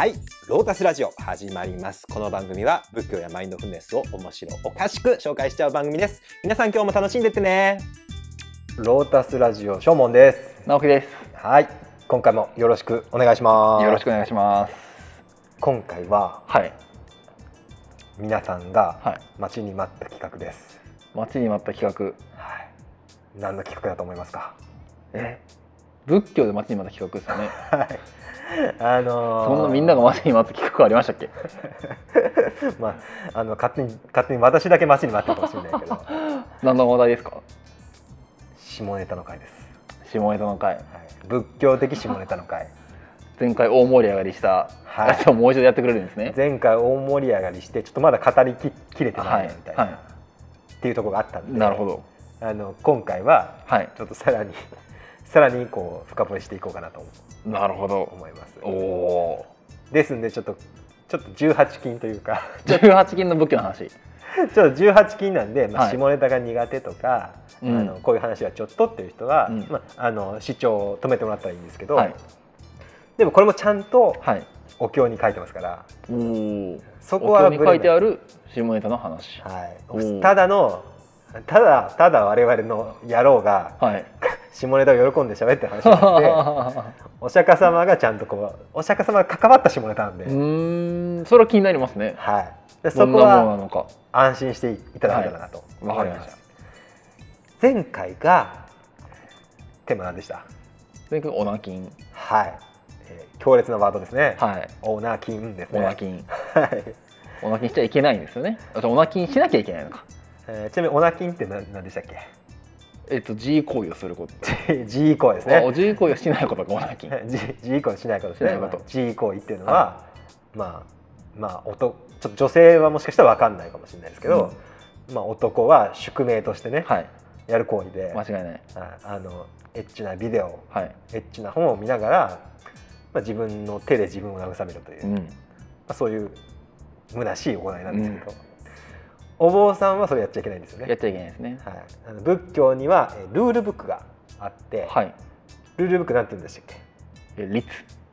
はいロータスラジオ始まりますこの番組は仏教やマインドフルネスを面白おかしく紹介しちゃう番組です皆さん今日も楽しんでってねロータスラジオしょうもんです直樹です。はい今回もよろしくお願いしますよろしくお願いします。今回ははい。皆さんがはい。待ちに待った企画です待ちに待った企画。はい何の企画だと思いますか？え、仏教で待ちに待った企画ですよね。はいあのーそんなみんなが待ちに待った企画ありましたっけ？まああの勝手に勝手に私だけ待ちに待ったかもしれないけど 何の話題ですか？下ネタの回です、下ネタの回。はい、仏教的下ネタの回前回大盛り上がりしたはいやつをもう一度やってくれるんですね。前回大盛り上がりしてちょっとまだ語りききれてなはいみたいな、はっていうところがあったんい。でなるほど。あの今回ははい。ちょっとさらにさらにこう深掘りしていこうかなとなるほど。思いますおおですんでちょっとちょっと18禁というかー。十八禁の仏教の話。ちょっと18禁なんで、まあ、はい下ネタが苦手とか、うんあのこういう話はちょっとっていう人は、うんまあ、あの視聴を止めてもらったらいいんですけど、はい。でもこれもちゃんとはい。お経に書いてますから。そこお経に書いてある下ネタの話。はい、ただのただただ我々の野郎がはい。下ネタを喜んで喋ってる話じゃなくて お釈迦様がちゃんとこうお釈迦様が関わった下ネタなんで、うーん。それは気になりますね。はい、でそこは。安心していただけたらなとわかりました。前回がテーマ何でした？前回オナキン。はい、えー強烈なワードですね、はい。オナキンですねオナキン。はいオナキンしちゃいけないんですよね。あオナキンしなきゃいけないのか。えーちなみにオナキンって何何でしたっけ？えっと G 行為をすること。G 行為ですあね G 行為をしないことがオナキン。G, G 行為しないことですねしないことまあ G 行為っていうのは、まあまあ男ちょっと女性はもしかしたら分かんないかもしれないですけど、まあ、男は宿命としてね、はい。やる行為で、間違いない。ああのエッチなビデオはい。エッチな本を見ながら、まあ、自分の手で自分を慰めるという、まうん。あ、そういう虚しい行いなんですけど、お坊さんはそれやっちゃいけないんですよね。やっちゃいけないですね。はい、あの仏教にはえルールブックがあって、はい。ルールブックなんて言うんでしたっけ？え律。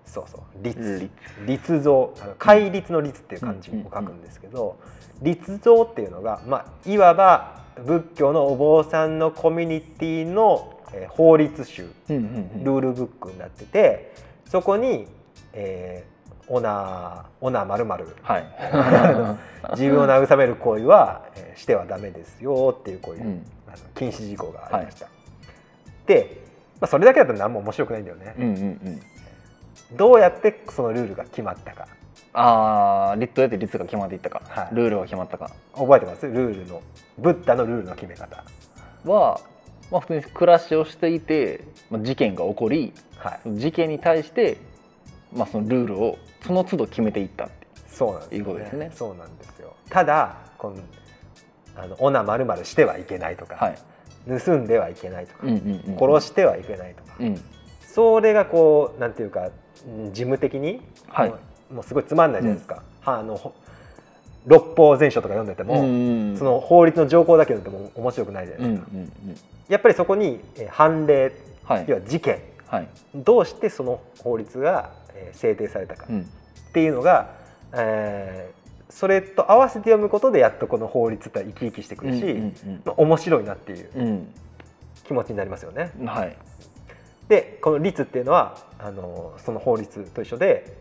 そうそう律律律蔵あの戒律の律っていう漢字を書くんですけど、律蔵っていうのが、まあ、いわば仏教のお坊さんのコミュニティのえー法律集。ルールブックになっててそこに、えー、オナオナまるまるはい。自分を慰める行為は、えーしてはダメですよっていうこういう、うん。あの禁止事項がありました。で、まあ、それだけだと何も面白くないんだよね。うんうんうん。どうやってそのルールが決まったか。ああ、律どうやって律が決まっていったか、はい。ルールが決まったか。覚えてます？ルールのブッダのルールの決め方。は、まあ普通に暮らしをしていて、まあ事件が起こり、はい。事件に対して、まあそのルールをその都度決めていったって。そうなんですよいうことですねそうなんですよただこのあのオナまるまるしてはいけないとか、はい。盗んではいけないとか、うんうんうん。殺してはいけないとか、うん。それがこうなんていうかうん事務的に、はいもうすごいつまんないじゃないですか、はあのほ六法全書とか読んでても、うんうんその法律の条項だけ読んでも面白くないじゃなうんいうですか、んうん。やっぱりそこにえー判例はい要は事件はい。どうしてその法律がえー制定されたかうん。っていうのが、えーそれと合わせて読むことでやっとこの法律って生き生きしてくるし、うんまあ面白いなっていううん気持ちになりますよね。うん。はい。でこの律っていうのはあのその法律と一緒で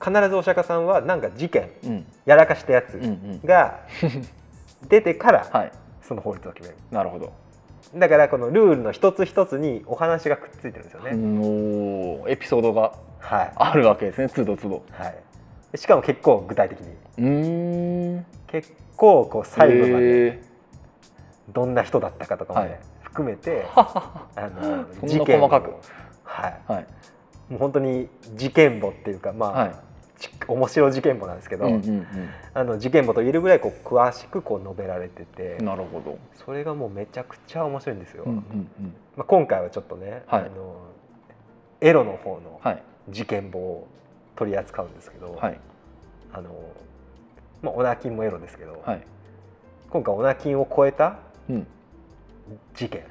必ずお釈迦さんはなんか事件うんやらかしたやつうんうん。が 出てからはい。その法律を決めるなるほど。だからこのルールの一つ一つにお話がくっついてるんですよね。エピソードがはいあるわけですね。都度都度。はい、でしかも結構具体的にうーん。結構こう細部までへどんな人だったかとかまではい含めて、あの事件を細かくはいははい。もう本当に事件簿っていうかまあ、はい。ち面白事件簿なんですけど、うんうんあの事件簿と言えるぐらいこう詳しくこう述べられてて、うん。なるほど。それがもうめちゃくちゃ面白いんですよ。うんうんうん。まあ、今回はちょっとね、はいあのエロの方のはい事件簿を取り扱うんですけど、はい。あのまあ、オナキンもエロですけど、はい。今回オナキンを超えたうん。事件。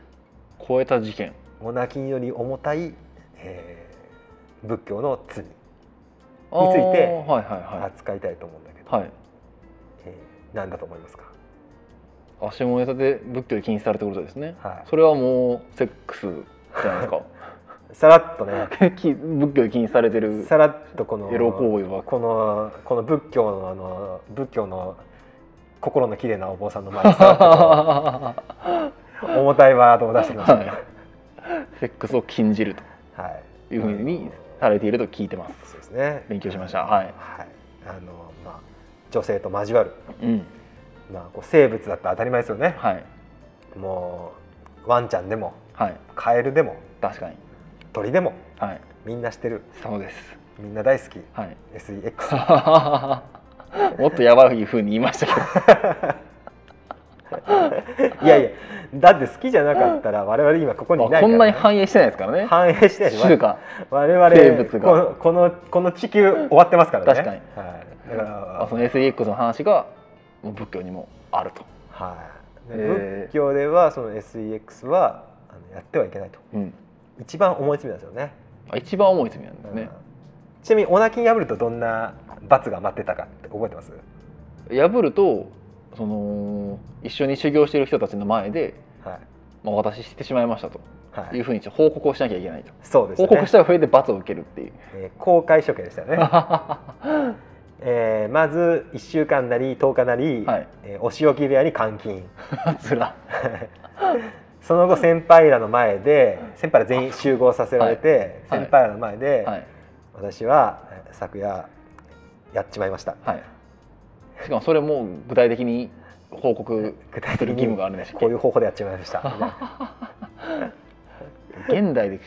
超えた事件。オナキンより重たい、えー仏教の罪あについて扱いたいと思うんだけど、いはい。えー何だと思いますか？あ下ネタで仏教で禁止されてることですね、はい。それはもうセックスじゃないですか さらっとね。き仏教で禁止されてる。さらっとこのエロ行為は。このこの仏教のあの仏教の心の綺麗なお坊さんの前にさ 重たいワードを出してきました。ね。はい。セックスを禁じるはい。というふうにされていると聞いてます。そうですね。勉強しました。はい、はい。あのまあ女性と交わる、うん。まあこう生物だったら当たり前ですよね。はい。もうワンちゃんでもはい。カエルでも確かに鳥でもはい。みんな知ってる。そうです。みんな大好き。はい。SEX。もっとやばいふうに言いましたけ いやいやだって好きじゃなかったら我々今ここにど、いないから、まあこんなにね。反映してないですからね。反映してないし種が我々生物が。このこのこの地球終わってますからね。確かに。はい、だからあその SEX の話が仏教にもあると、はい、仏教ではその SEX はやってはいけないと。うん、一番重い罪なんですよね、あ一番重い罪なんですね。うん、ちなみにお泣き破るとどんな罰が待ってたかって覚えてます？破るとその一緒に修行している人たちの前で、はい、まあ、私してしまいましたと。はい。いうふうに報告をしなきゃいけないと、そうですね。報告した上で罰を受けるっていう。えー公開処刑でしたよね、えーまず1週間なり10日なり、はい。えーお仕置き部屋に監禁。つら その後先輩らの前で先輩ら全員集合させられて、はい。先輩らの前で、はい。私はえー昨夜やっちまいました、はい。しかもそれも具体的に報告具体的する義務にがあるんですこういう方法でやっちまいました。現代で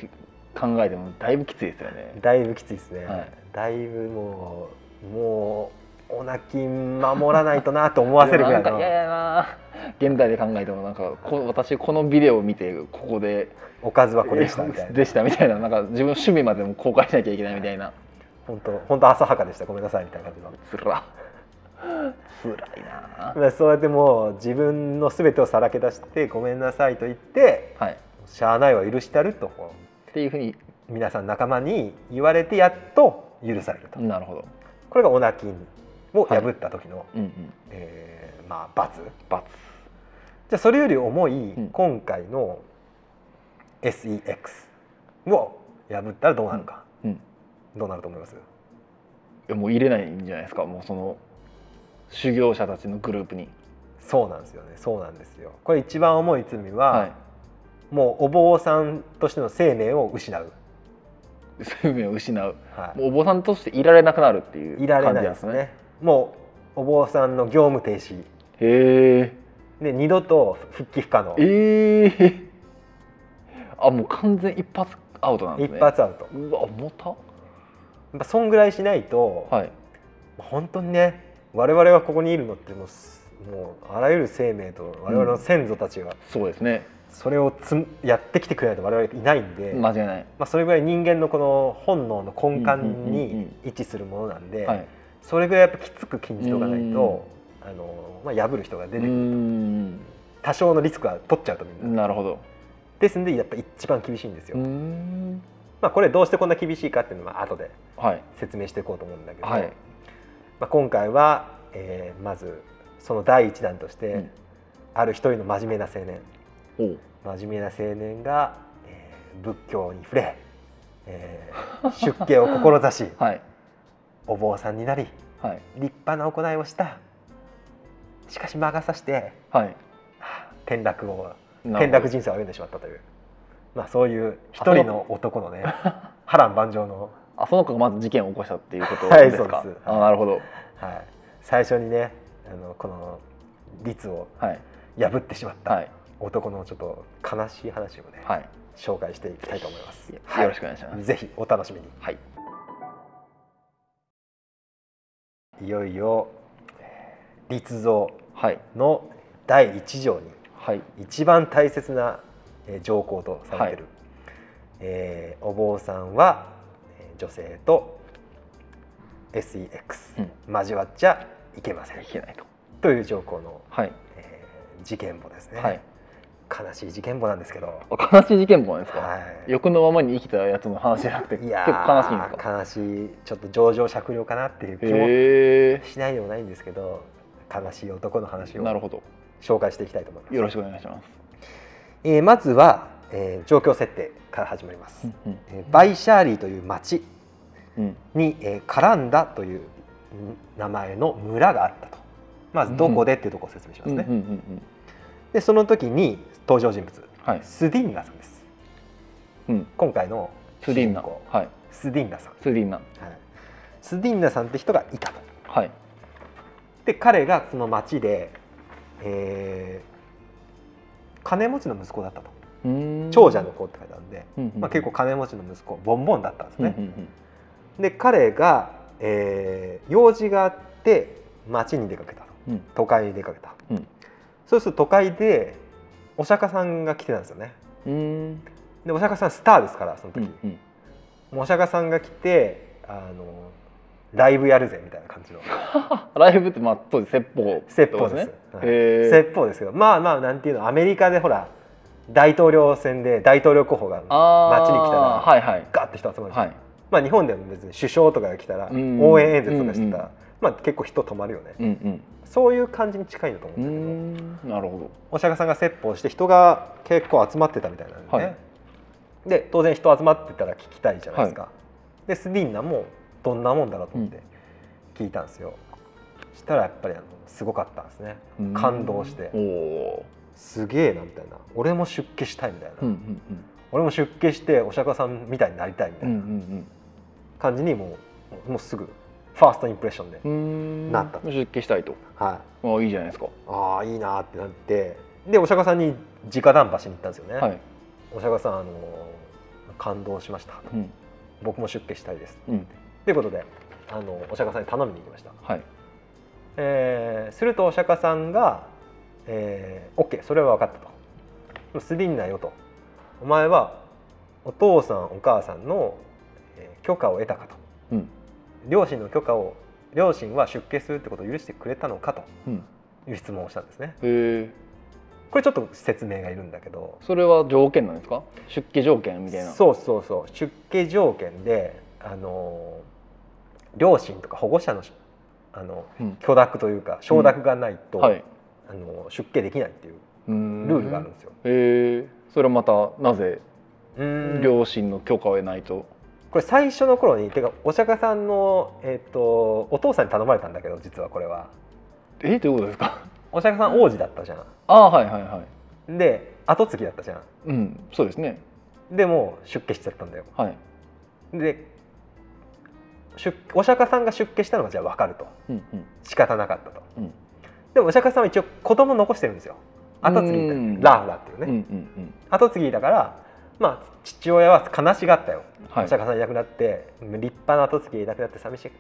考えてもだいぶきついですよね。だいぶきついですね、はい。だいぶもうもうお泣き守らないとなと思わせるぐらいのでもなんか嫌や現代で考えてもなんかこ私このビデオを見てここでおかずはこれでしたみたいなでしたみたいななんか自分の趣味までも公開しなきゃいけないみたいな本当本当浅はかでしたごめんなさいみたいな感じのつらつらいなそうやってもう自分の全てをさらけ出してごめんなさいと言ってはいしゃあないは許してやるとっていうふうに皆さん仲間に言われてやっと許されると、なるほどこれがオナキンを破った時の、うんうん。えーまあ罰。罰。じゃあそれより重いうん。今回の SEX を破ったらどうなるか、うん。いどうなると思います？やもう入れないんじゃないですか。もうその修行者たちのグループに。そうなんですよね。そうなんですよ。これ一番重い罪は、はい。もうお坊さんとしての生命を失う、生命を失う。はい。もうお坊さんとしていられなくなるっていういられ感ないでね。じなんですすねもうお坊さんの業務停止。へえ。で二度と復帰不可能、ええ。あもう完全一発アウトなんです一ね発アウト。うわ重た。やっぱそんぐらいしないと、はい。本当にね我々がここにいるのってもうすもうあらゆる生命と我々の先祖たちがそうですね。それをつやってきてくれないと我々いないんで、ま間違いない。あ、それぐらい人間のこの本能の根幹うんうんうんうんに位置するものなんで、はいそれぐらいやっぱきつく禁じておかないと、あのまあ、破る人が出うてくるん。多少のリスクは取っちゃうとみんな、なるほど。ですんでやっぱ一番厳しいんですよ、うん。まあ、これどうしてこんな厳しいかっていうのは後ではい。説明していこうと思うんだけど、はい。まあ、今回は、えーまずその第一弾として、うん。ある一人の真面目な青年。真面目な青年が、えー仏教に触れ、えー出家を志し はいお坊さんになりはい。立派な行いをした。しかし魔が差してはい。はあ転落を転落人生を歩んでしまったという、まあ、そういう一人の男のね 波乱万丈の、あその子がまず事件を起こしたっていうことはいですか、そうです。あなるほど。はい、最初にねあのこの律をはい。破ってしまったはい。男のちょっと悲しい話をね、はい。紹介していきたいと思います。よはい。ろしくお願いします。ぜひお楽しみに。はいいよいよえー律蔵はい。の第一条にはい。一番大切なえー条項とされている、はえーお坊さんはえー女性と SEX、うん。交わっちゃいけません。いけないと。という条項の、はい。えー事件簿ですね。はい悲しい事件簿なんですけど、悲しい事件簿なんですか、はい、欲のままに生きたやつの話じゃなくていや結構悲しいんですか？ー悲しいちょっと情状酌量かなっていう気もへしないでもないんですけど悲しい男の話をえなるほど。紹介していきたいと思います。よろしくお願いします、えーまずは、えー状況設定から始まります、うんえーバイシャーリーという町うん。に、えーカランダというん名前の村があったと。まずどこでっていうところを説明しますね、うんうんうんうん。でその時に登場人物。はい。スディンナさんです。うん。今回のスディンナ。はい。スディンナさん、スディンナ。はい、スディンナさんって人がいたと。はい。で彼がその町で、えー金持ちの息子だったと。長者の子って書いてあるんで、うんうんうん。まあ、結構金持ちの息子ボンボンだったんですね、うんうんうん。で彼が、えー用事があって町に出かけたと。うん。都会に出かけた、うん。そうすると都会でお釈迦さんが来てたんですよね。うーん。でお釈迦さんスターですからその時、うんうん。お釈迦さんが来てあのライブやるぜみたいな感じの。ライブってまあ当時説法説法です、はい。へえ説法ですけどまあまあなんていうのアメリカでほら大統領選で大統領候補があ街に来たらはいはい。ガッて人集まるじゃん。はい。まあ日本でも別に首相とかが来たらうん。応援演説とかしてたら、うんまあ結構人止まるよね、うんそういう感じに近いんだと思ううんんだけど、なるほど。お釈迦さんが説法して人が結構集まってたみたいなんでね、はい。で当然人集まってたら聞きたいじゃないですか、でスディンナもどんなもんだろうと思って聞いたんですよ、そしたらやっぱりあのすごかったんですね。うん。感動して。すげえなみたいな。俺も出家したいみたいな、ーうんうん。俺も出家してお釈迦さんみたいになりたいみたうんういなんうん。感じにもうもうすぐファーストインプレッションで、なった。出家したいと。はい。ああいいじゃないですか。ああいいなってなって。でお釈迦さんに直談判しに行ったんですよね、はい。お釈迦さんあの感動しました。うん。僕も出家したいですうん。ということであのお釈迦さんに頼みに行きました、はい。えーするとお釈迦さんが「えー、OK それは分かった」と「スディンナよ」と「お前はお父さんお母さんの、えー許可を得たか」と。うん「両親の許可を両親は出家するってことを許してくれたのか」とうん。いう質問をしたんですね。へえこれちょっと説明がいるんだけど。それは条件なんですか？出家条件みたいな。そうそうそう。出家条件であの両親とか保護者のあのうん。許諾というか承諾がないと、はい。あの出家できないっていうルルールがあるんですよ。へえそれはまたなぜうん。両親の許可を得ないとこれ最初の頃にてかお釈迦さんの、えっとお父さんに頼まれたんだけど実はこれは。えどういうことですか？お釈迦さん王子だったじゃああはいはいはいんで後継ぎだったじゃん。うんそうですね。でも出家しちゃったんだよ。はい。で出お釈迦さんが出家したのがじゃあ分かると。うんうん。仕方なかったと。うん。でもお釈迦さんは一応子供残してるんですよ。後継ぎうん。ラーフラっていうね、うんうん。後継ぎだからまあ父親は悲しがったよ、はい。お釈迦さんいなくなって立派な後継ぎいなくなって寂しい。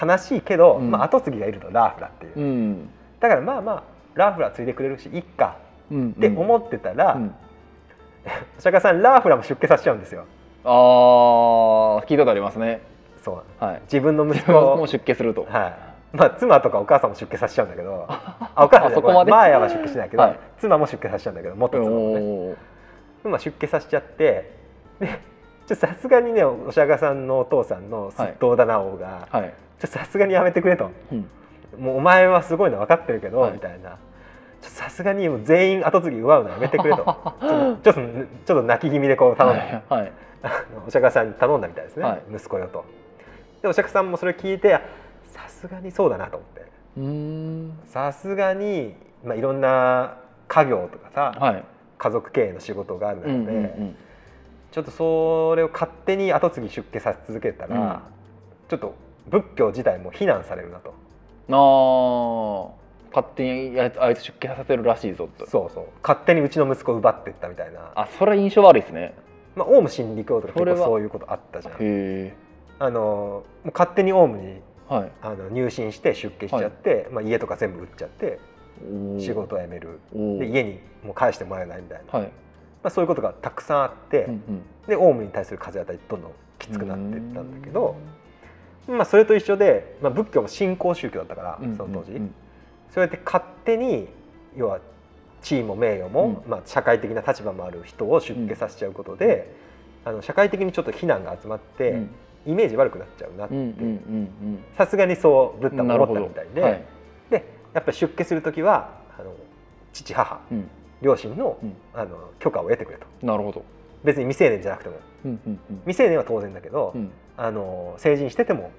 悲しいけど、うん。まあ、後継ぎがいるとラーフラっていう、うん。うんだからまあまあラーフラ継いでくれるしいっかうん。って思ってたら、うん。お釈迦さんラーフラも出家させちゃうんですよ。ああ聞いたことありますね。そう。はい。自分の息子。も出家すると。はい。まあ、妻とかお母さんも出家させちゃうんだけど あお母さんそこまで？マーヤは出家しないけど、はい。妻も出家させちゃうんだけど元妻もねまあ、出家させちゃってでさすがにねお釈迦さんのお父さんの筆頭だな王が、さすがにやめてくれと。うん。もうお前はすごいの分かってるけど、はい。みたいな。さすがにもう全員後継ぎ奪うのやめてくれと。ちょっとちょっと泣き気味でこう頼んだ、はいはい。お釈迦さんに頼んだみたいですね、はい。息子よと。でお釈迦さんもそれ聞いてあさすがにそうだなと思って。うーん。さすがに、まあ、いろんな家業とかさ、はい家族経営の仕事がある中で、うんうんうん。ちょっとそれを勝手に後継ぎ出家させ続けたら、うん。ちょっと仏教自体も非難されるなと。ああ勝手にあいつ出家させるらしいぞとそうそう。勝手にうちの息子を奪っていったみたいな。あそれ印象悪いですね。まあ、オウム真理教とか結構そういうことあったじゃん。へえあのもう勝手にオウムにはい。あの入信して出家しちゃって、まあ、家とか全部売っちゃって仕事を辞める。で家にもう返してもらえないみたいな、はい。まあ、そういうことがたくさんあって、うんうん。でオウムに対する風当たりどんどんきつくなっていったんだけど、まあ、それと一緒で、まあ、仏教も新興宗教だったから、うんその当時、うんそうやって勝手に要は地位も名誉も、まあ、社会的な立場もある人を出家させちゃうことで、あの社会的にちょっと非難が集まって、うん。イメージ悪くなっちゃうなって。うんうんさすがにそうブッダうんも思ったみたいで、はい。でやっぱり出家する時はあの父母うん。両親の,、うん。あの許可を得てくれと。なるほど。別に未成年じゃなくても。うんうん未成年は当然だけど、うん。あの成人してても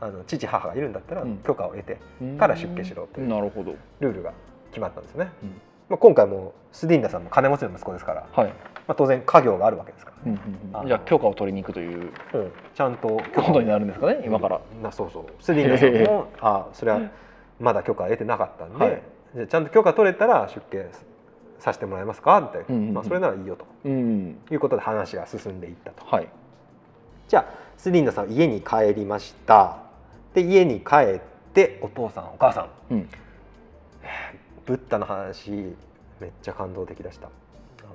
あの父母がいるんだったらうん。許可を得てうん。から出家しろというなるほど。ルールが決まったんですよね、うん。まあ、今回もスディンダさんも金持ちの息子ですから、はい。まあ、当然家業があるわけですから、うんうんうん。じゃあ許可を取りに行くという。うん。ちゃんとことになるんですかね今から。なそうそう。スディンダさんも あそれはまだ許可を得てなかったんで、はい。じゃあちゃんと許可取れたら出家させてもらえますか？みたいな、うんうんうん。まあ、それならいいよと。うんいうことで話が進んでいったと。はい。じゃあスディンダさん家に帰りました。で家に帰ってお父さんお母さん。うん。ブッダの話めっちゃ感動的でした。あ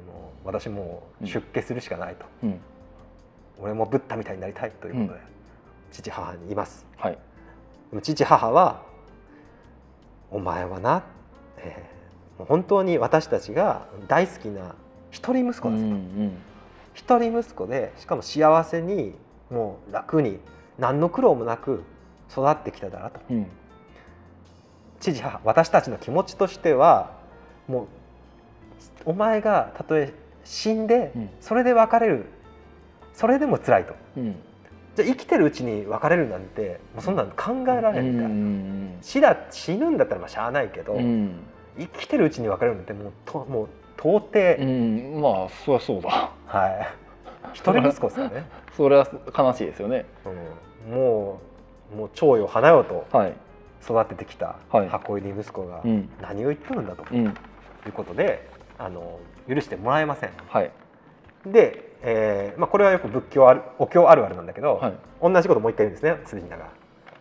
の私もう出家するしかないと、うん。俺もブッダみたいになりたいということで、うん。父母に言います。はい。父母は「お前はな、えーもう本当に私たちが大好きな一人息子うんですと、うん一人息子でしかも幸せにもう楽に何の苦労もなく育ってきただろうと。うん。父母私たちの気持ちとしてはもうお前がたとえ死んでうん。それで別れる。それでも辛いと。うんじゃあ生きてるうちに別れるなんてもうそんなの考えられないみたいな、うん死だ死ぬんだったらまあしゃあないけど、うん。生きてるうちに別れるなんてもうともう到底、うん。まあそりゃそうだ。はい。一人息子ですからね、それは悲しいですよね。うん、もうもう長与花よとはい。育ててきたはい。箱入り息子がうん。何を言ってるんだとうん。いうことであの許してもらえません。はい。で、えーまあ、これはよく仏教あるお経あるあるなんだけど、はい。同じこともう一回言うんですねスリンダが、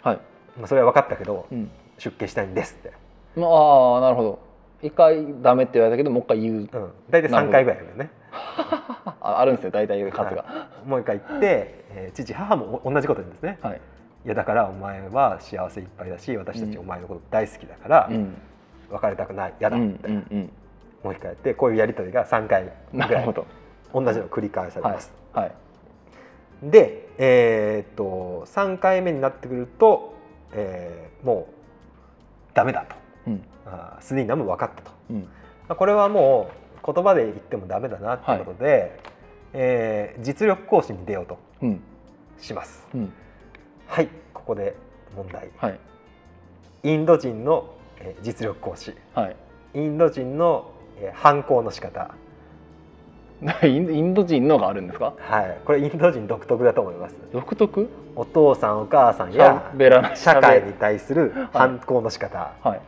はい。まあ、それは分かったけどうん。出家したいんですって、まああなるほど。一回ダメって言われたけどもう一回言う。うん、大体3回ぐらいだよね。ああるんですね大体数が。もう一回言って、えー父母も同じこと言うんですね。はい。いやだからお前は幸せいっぱいだし私たちお前のこと大好きだから、うん。別れたくない。嫌だ、うんみたいなうん。もう一回やってこういうやり取りが3回うんなぐらい。るほど同じのを繰り返されはいます、はいで、えーっと3回目になってくると、えーもうダメだと。うん。あースディンダも分かったと、うん。まあこれはもう言葉で言ってもダメだなっていうことで、えー実力行使に出ようとうん。します。うん。はいここで問題。はい。インド人の、えー実力行使。はい。インド人の、えー反抗の仕方インド人のがあるんですか？はい。これインド人独特だと思います。独特？お父さんお母さんや社会に対する反抗の仕方、はい、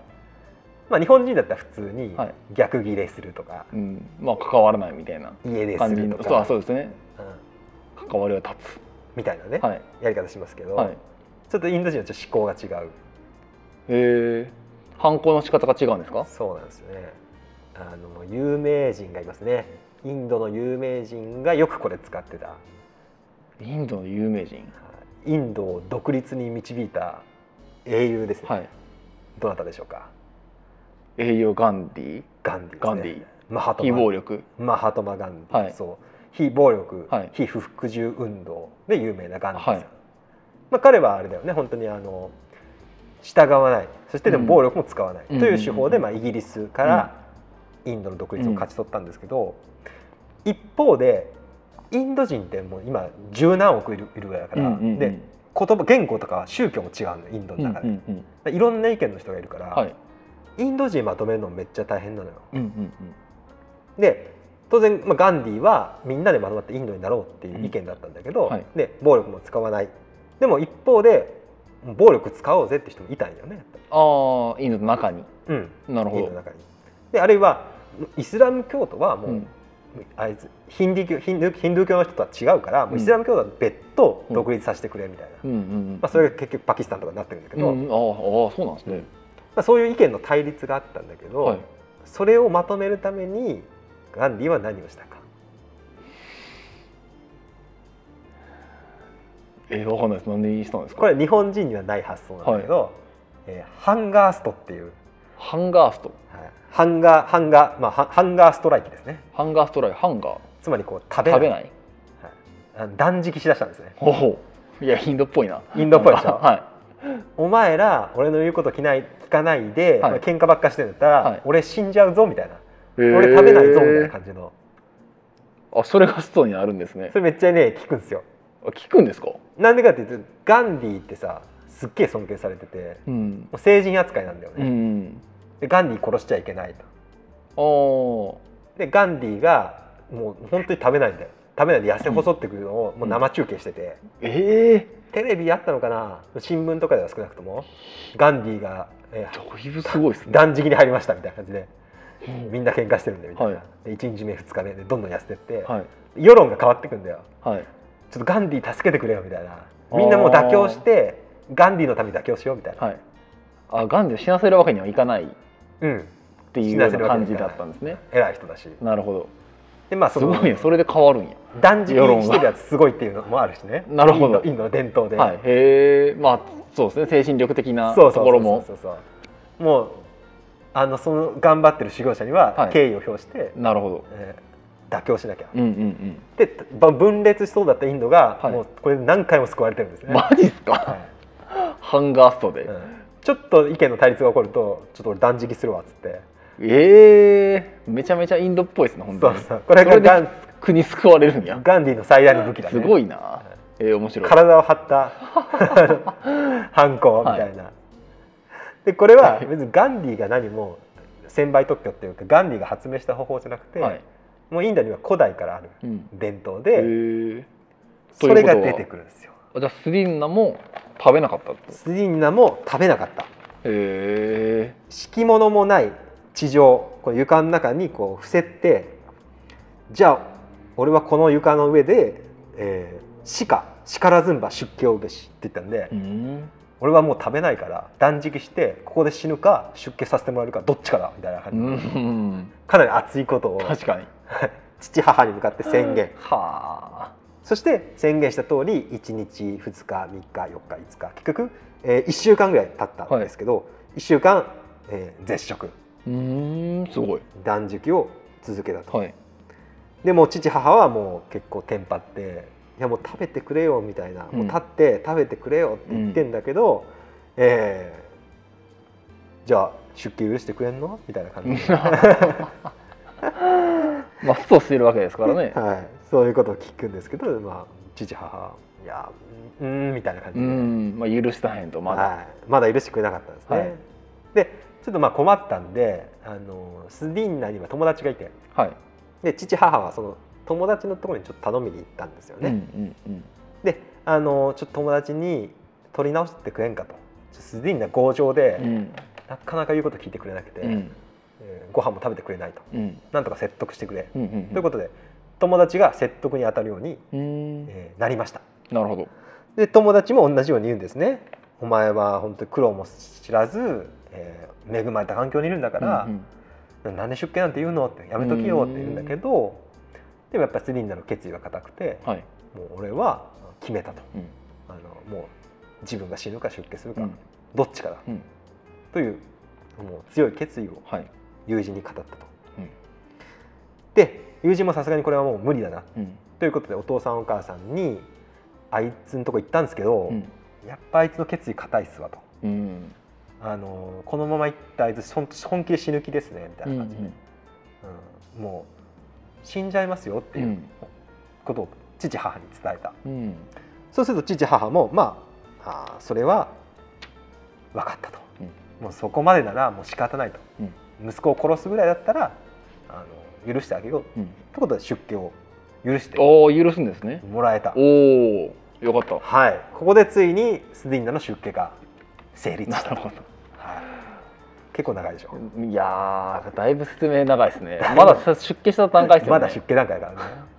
まあ、日本人だったら普通にはい。逆ギレするとか、うん、まあ関わらないみたいな家出するとか。そうあそうですね。うん。関わりは立みたいなね、つはい。やり方しますけど、はい。ちょっとインド人はちょっと思考が違う。へえ反抗の仕方が違うんですか？そうなんですよね。あの有名人がいますねインドの有名人がよくこれ使ってた。インドの有名人？はい。インドを独立に導いた英雄ですね、はい。どなたでしょうか？栄養ガンディ？ガンディね。ガンディ。マハトマ。非暴力。マハトマ・ガンディ、はい。そう。非暴力、はい。非不服従運動で有名なガンディさん、はい。まあ、彼はあれだよね。本当にあの従わない。そしてでも暴力も使わない、うん。という手法で、うんまあ、イギリスからインドの独立を勝ち取ったんですけど、一方でインド人ってもう今十何億いるいるぐらいだから、うんうんうん。で言葉言語とか宗教も違うのインドの中で、うんうんいろんな意見の人がいるから、はい。インド人まとめるのめっちゃ大変なのよ。うんうんで当然、まあ、ガンディはみんなでまとまってインドになろうっていう意見だったんだけど、うんはい。で暴力も使わない。でも一方で暴力使おうぜって人もいたんよねああインドの中に。うん。なるほど。インドの中に。であるいはイスラム教徒はもう、うんあいつヒンディ教ヒンドゥーヒンドゥー教の人とは違うから、もうイスラム教徒は別途独立させてくれみたいな、まあ、それが結局パキスタンとかになってるんだけど、うん、ああそうなんですね、まあ、そういう意見の対立があったんだけど、はい。それをまとめるためにガンディは何をしたか。えー、わかんないです。何にしたんですか？これ日本人にはない発想なんだけど、えーハンガーストっていうハンガースト。はい、ハンガーハンガーまあハハンガーストライキですね。ハンガーストライハンガー。つまりこう食べない。食べない。あの断食しだしたんですね。ほほう。いやインドっぽいな。インドっぽいでしょ？はお前ら俺の言うこと聞ない聞かないで、はい。喧嘩ばっかしてんだったら、はい。俺死んじゃうぞみたいな、い俺食べないぞみたいな感じの。あそれがストになるんですね。それめっちゃね聞くんですよ。あ聞くんですか？なんでかっていうとガンディってさすっげえ尊敬されててうん。もう成人扱いなんだようね、ん。でガンディ殺しちゃいけないと。ああでガンディがもう本当に食べないんだよ。食べないで痩せ細ってくるのをもう生中継してて、ええテレビあったのかな？新聞とかでは少なくとも。ガンディが、えーすごいですね。断食に入りましたみたいな感じで。みんな喧嘩してるんでみたいな、はい。で1日目2日目。でどんどん痩せてって、はい。世論が変わってくんだよ。はい。ちょっとガンディ助けてくれよみたいな。みんなもう妥協してガンディのために妥協しようみたいな、はい。あガンディを死なせるわけにはいかない。っうん。ていう感じだったんですね。偉い人だし。なるほど。でまあそのすごいね。それで変わるんや。断食してるやつすごいっていうのもあるしね。なるほどインドの伝統で、はい。へえまあそうですね。精神力的な。とそうそうそうころもそうそう。もうあのその頑張ってる修行者にははい。敬意を表して、なるほど。えー妥協しなきゃ。うんうんうん。でば分裂しそうだったインドが、はい。もうこれで何回も救われてるんですね、マジっすか？はハンガーストで。いうん。ちょっと意見の対立が起こるとちょっと俺断食するわっつって。ええめちゃめちゃインドっぽいですね本当に。そうそう。これがガン国救われるんや。ガンディの最大の武器だね。すごいな。えー、面白い。体を張った ハンコみたいな、でこれははい。別にガンディが何も専売特許っていうかガンディが発明した方法じゃなくて、はい。もうインドには古代からある伝統で、えそれが出てくるんですよ。じゃあスリンナも食べなかったスリンナも食べなかった。へえ敷物もない地上こう床の中にこう伏せてじゃあ俺はこの床の上で、えー、鹿力ずんば出家をべしって言ったんで、うん。俺はもう食べないから断食してここで死ぬか出家させてもらえるかどっちかだみたいなう感じ。かなり熱いことを。確かに。父母に向かって宣言。はそして宣言した通り1日2日3日4日5日結局、えー、1週間ぐらい経ったんですけど、1週間、えー絶食。あうんすごい。断食を続けたと、はい。でも父母はもう結構テンパって「いやもう食べてくれよ」みたいな「うん。もう立って食べてくれよ」って言ってんだけど、えーじゃあ出家許してくれんの？みたいな感じで、まあストしてるわけですからね。はい、そういうことを聞くんですけど、まあ、父母いやうーんみたいな感じうで、んまあ許したへんとまだ。はい、まだ許してくれなかったんですね。はい。でちょっとまあ困ったんであのスディンナには友達がいて。はい。で父母はその友達のところにちょっと頼みに行ったんですよね。うんうんうん。であのちょっと友達に取り直してくれんかと。スディンナ強情で、うん。なかなか言うこと聞いてくれなくて、うん。えーご飯も食べてくれないと。うん。なんとか説得してくれ、うんうん。ということで友達が説得に当たるように、なりました。なるほど。で友達も同じように言うんですね。お前は本当に苦労も知らず、えー恵まれた環境にいるんだからう、んなんで出家なんて言うのってやめときよって言うんだけどでもやっぱりスディンナの決意が固くてはい。もう俺は決めたと。うん。あのもう自分が死ぬか出家するか、うん。どっちかだ。うん。というもう強い決意をはい。友人に語ったと。うんで友人もさすがにこれはもう無理だな。うん。ということでお父さんお母さんにあいつのとこ行ったんですけど、うん。やっぱあいつの決意固いっすわと。うん。あのこのまま行ったあいつ本本気で死ぬ気ですねみたいな感じで、うん。もう死んじゃいますよってういうん。ことを父母に伝えた、うん。そうすると父母もまああーそれは分かったと、もうそこまでならもう仕方ないと、息子を殺すぐらいだったらあの許してあげよう。うん。ということで出家を許しておお許すんですね。もらえた。おおよかった。はい。ここでついにスディンナの出家が成立した。と、なるほど。はい、結構長いでしょ。いやーだいぶ説明長いですね。まだ出家した段階ですよね。まだ出家段階だからね。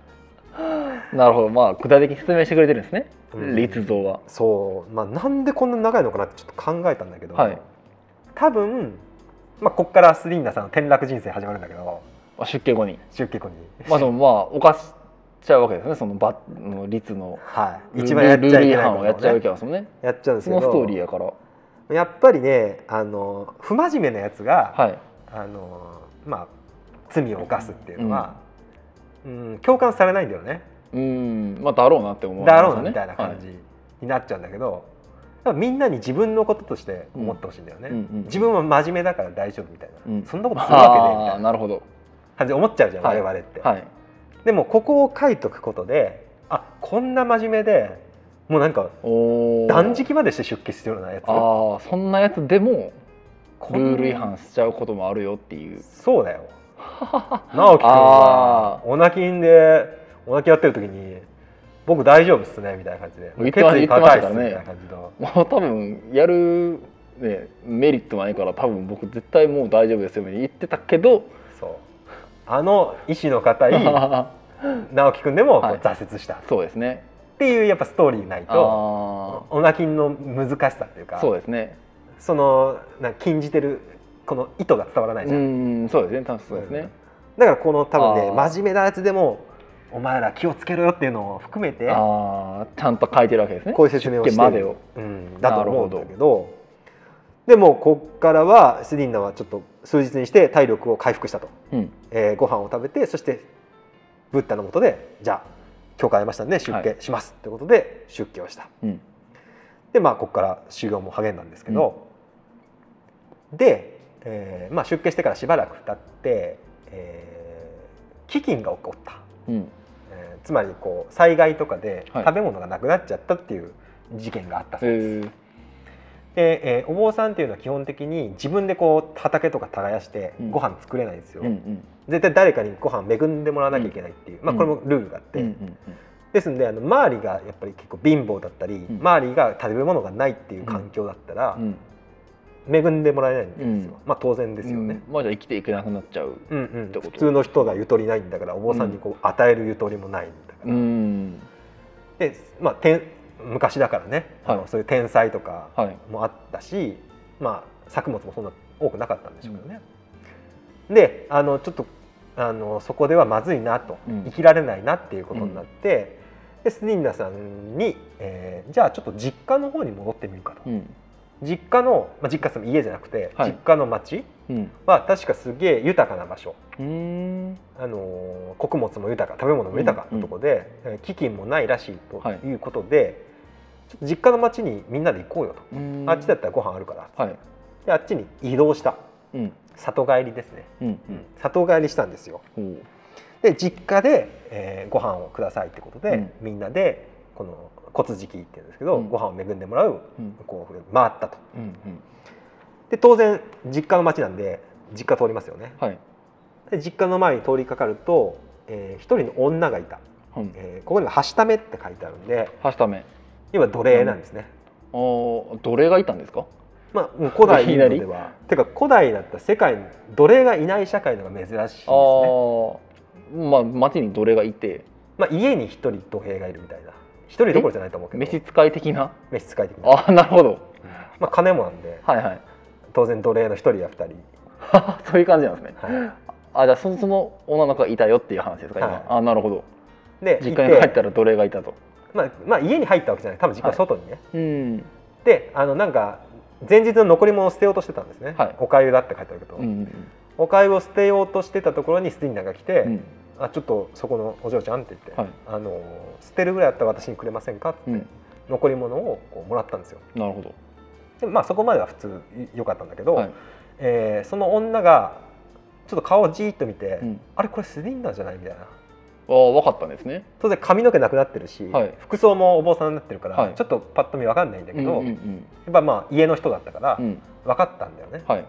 なるほど。まあ具体的に説明してくれてるんですね、うん。立像は。そう。まあなんでこんな長いのかなってちょっと考えたんだけど、はい。多分まあこっからスディンナさんの転落人生始まるんだけどまあ出家後に。出家後に。まあでもまあ犯しちゃうわけですね。そのばの律の。はい。ル一番やっちゃいけないををやっちゃうわねけですもんねやっちゃうんですそのけどストーリーやから。やっぱりねあの不真面目なやつが、はい。あのまあ罪を犯すっていうのは、うん。共感されないんだよね。うん。まあだろうなって思いだますよね。ろうなみたいな感じになっちゃうんだけど、やっぱみんなに自分のこととして思ってほしいんだよね、はいうんうん自分は真面目だから大丈夫みたいな、うん。そんなことするわけねえみたいな。なるほど感じで思っちゃうじゃん、はい。我々って、はい。でもここを書いとくことであこんな真面目でもうなんか断食までして出家するようなやつ。ああそんなやつでもルール違反しちゃうこともあるよっていう。そうだよ。直樹君はあオナキンでオナキンやってる時に僕大丈夫っすねみたいな感じで。決意言ってましたからね固いっすみたいな感じの。もう多分やる、ね、メリットないから多分僕絶対もう大丈夫ですよね言ってたけどそうあの意志の固い 直樹君でも挫折した。っそうですね。ていうやっぱストーリーないとあオナキンの難しさっていうかあそうですね。そのな禁じてるこの意図が伝わらないうじゃん、んそうですね。多分そうですね、だからこの多分ね真面目なやつでもお前ら気をつけろよっていうのを含めてああちゃんと書いてるわけですね。こういう説明をしてまでを。うん、だと思うんだけどでもこっからはスディンナはちょっと数日にして体力を回復したと、うん。えーご飯を食べてそしてブッダのもとでじゃあ許可得ましたんで出家しますってことで出家をした、うん。でまあここから修行も励んだんですけど、で、えーまあ、出家してからしばらく経って、えー飢饉が起こった、うん。えーつまりこう災害とかではい。食べ物がなくなっちゃったっていう事件があったそうです。えーで、えーお坊さんっていうのは基本的に自分でこう畑とか耕してうん。ご飯作れないんですよ、うんうん。絶対誰かにご飯恵んでもらわなきゃいけないっていう、まあ、これもルールがあって、うんうんですんであの周りがやっぱり結構貧乏だったり、ん。周りが食べ物がないっていう環境だったらう、ん。恵んでもらえないんですよ、うん。まあ当然ですよね、うん。まあじゃあ生きていけなくなっちゃううんうん。てこと普通の人がゆとりないんだからお坊さんにこう与えるゆとりもないんだから、うん。で、まあ、てん昔だからね、あのはいそういう天才とかはい。もあったし、まあ、作物もそんな多くなかったんでしょうけどね。であのちょっとあのそこではまずいなと、うん。生きられないなっていうことになって、でスディンダさんに、えーじゃあちょっと実家の方に戻ってみるかと。うん。実家の、まあ、実家って家じゃなくて、はい。実家の町うん。は確かすげえ豊かな場所。うーん。あの穀物も豊か食べ物も豊かなところで、えー飢饉もないらしいとはい。いうことで、ちょっと実家の町にみんなで行こうよと、あっちだったらご飯あるから。はい。であっちに移動した。うん。里帰りですね、うん里帰りしたんですよ。で実家で、えーご飯をくださいってことで、うん。みんなでこの骨敷きっていうんですけど、うん。ご飯を恵んでもらううん。こう回ったと。うんうん。で当然実家の町なんで実家通りますよね。はい。で実家の前に通りかかると、えー一人の女がいた、うんえーここには「はしため」って書いてあるんではしため要は奴隷なんですね、あー奴隷がいたんですか？まあ古代インドでは てか古代だったら世界に奴隷がいない社会のが珍しいですね。ああまあ町に奴隷がいて。まあ、家に一人奴隷がいるみたいな。一人どころじゃないと思うけど。召使い的な？召使い的な、ああなるほど。まあ、金もなんで。はいはい。当然奴隷の一人や二人、そういう感じなんですね。はあじゃあそその女の子がいたよっていう話ですか今、はい。あなるほど。い、で実い家に帰ってたら奴隷がいたとまあまあ、家に入ったわけじゃない。多分実家の外にね、うん。であのなんか前日の残り物を捨てようとしてたんですね、はい。おかゆだって書いてあるけど、うんおかゆを捨てようとしてたところにスティンナーが来て、うん。あちょっとそこのお嬢ちゃんって言って、はい。あの捨てるぐらいだったら私にくれませんかって、うん。残り物をこうもらったんですよ。なるほど。でまあそこまでは普通良かったんだけど、はい。えーその女がちょっと顔をじーっと見て、うん。あれこれスディンナーじゃない？みたいなああ分かったんですね。当然髪の毛なくなってるし、はい。服装もお坊さんになってるから、はい。ちょっとパッと見分かんないんだけど、うんうんやっぱまあ家の人だったからうん。うん分かったんだよね、はい。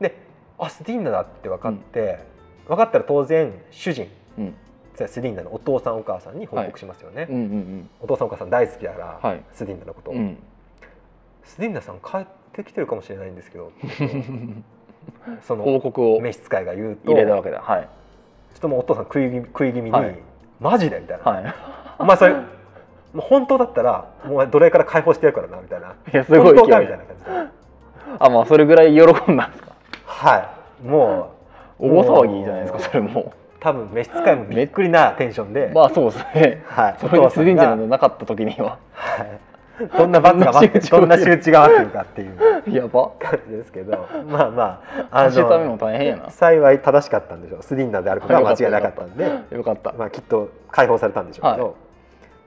であスディンナーだって分かって、分かったら当然主人うん。スディンナーのお父さんお母さんに報告しますよね、うんうんお父さんお母さん大好きだから、はい。スディンナーのことスディンナーさん帰ってきてるかもしれないんですけど その報告を。召使いが言うと入れたわけだ。はいちょっともうお父さん食い気味食い気味に、はい。マジで？みたいな、はい。お前それもう本当だったらもう奴隷から解放してやるからなみたいな。いやすごい本当か？勢いみたいな感じで。あまあそれぐらい喜んだんですか？はい。もう大騒ぎじゃないですかそれも。多分召使いもびっくりなテンションで、まあそうですね。はい、それでスリンジャーなかった時には。はい、どんな罰が待ってどんな仕打ちが待ってるかっていう。やば。感じですけど。まあまああ 走るためも大変やな。幸い正しかったんでしょう。スリンダーであることは間違いなかったんで。よかった。まあ、きっと解放されたんでしょうけど、は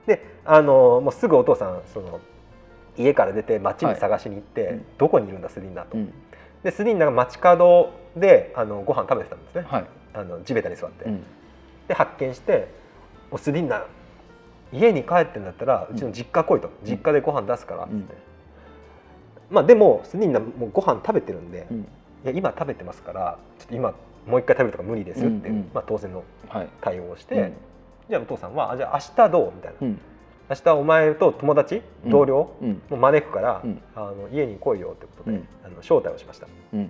であのもうすぐお父さんその家から出て街に探しに行って、はいうん。どこにいるんだスリンダーと。うん。でスリンダーが街角であのご飯食べてたんですね、はい。あの地べたに座って。うん。で発見して「おスリンダー家に帰ってんだったらうちの実家来いと、実家でご飯出すから」って、うんまあでもスリンダーもうご飯食べてるんで、うん。いや今食べてますからちょっと今もう一回食べるとか無理ですよっていう、うんうん。まあ、当然のはい。対応をして、うん。じゃあお父さんはあ「じゃあ明日どう?」みたいな。うん「明日お前と友達うん。同僚うん。も招くから、うん。あの家に来いよ」ってことで、うん。あの招待をしました、うん。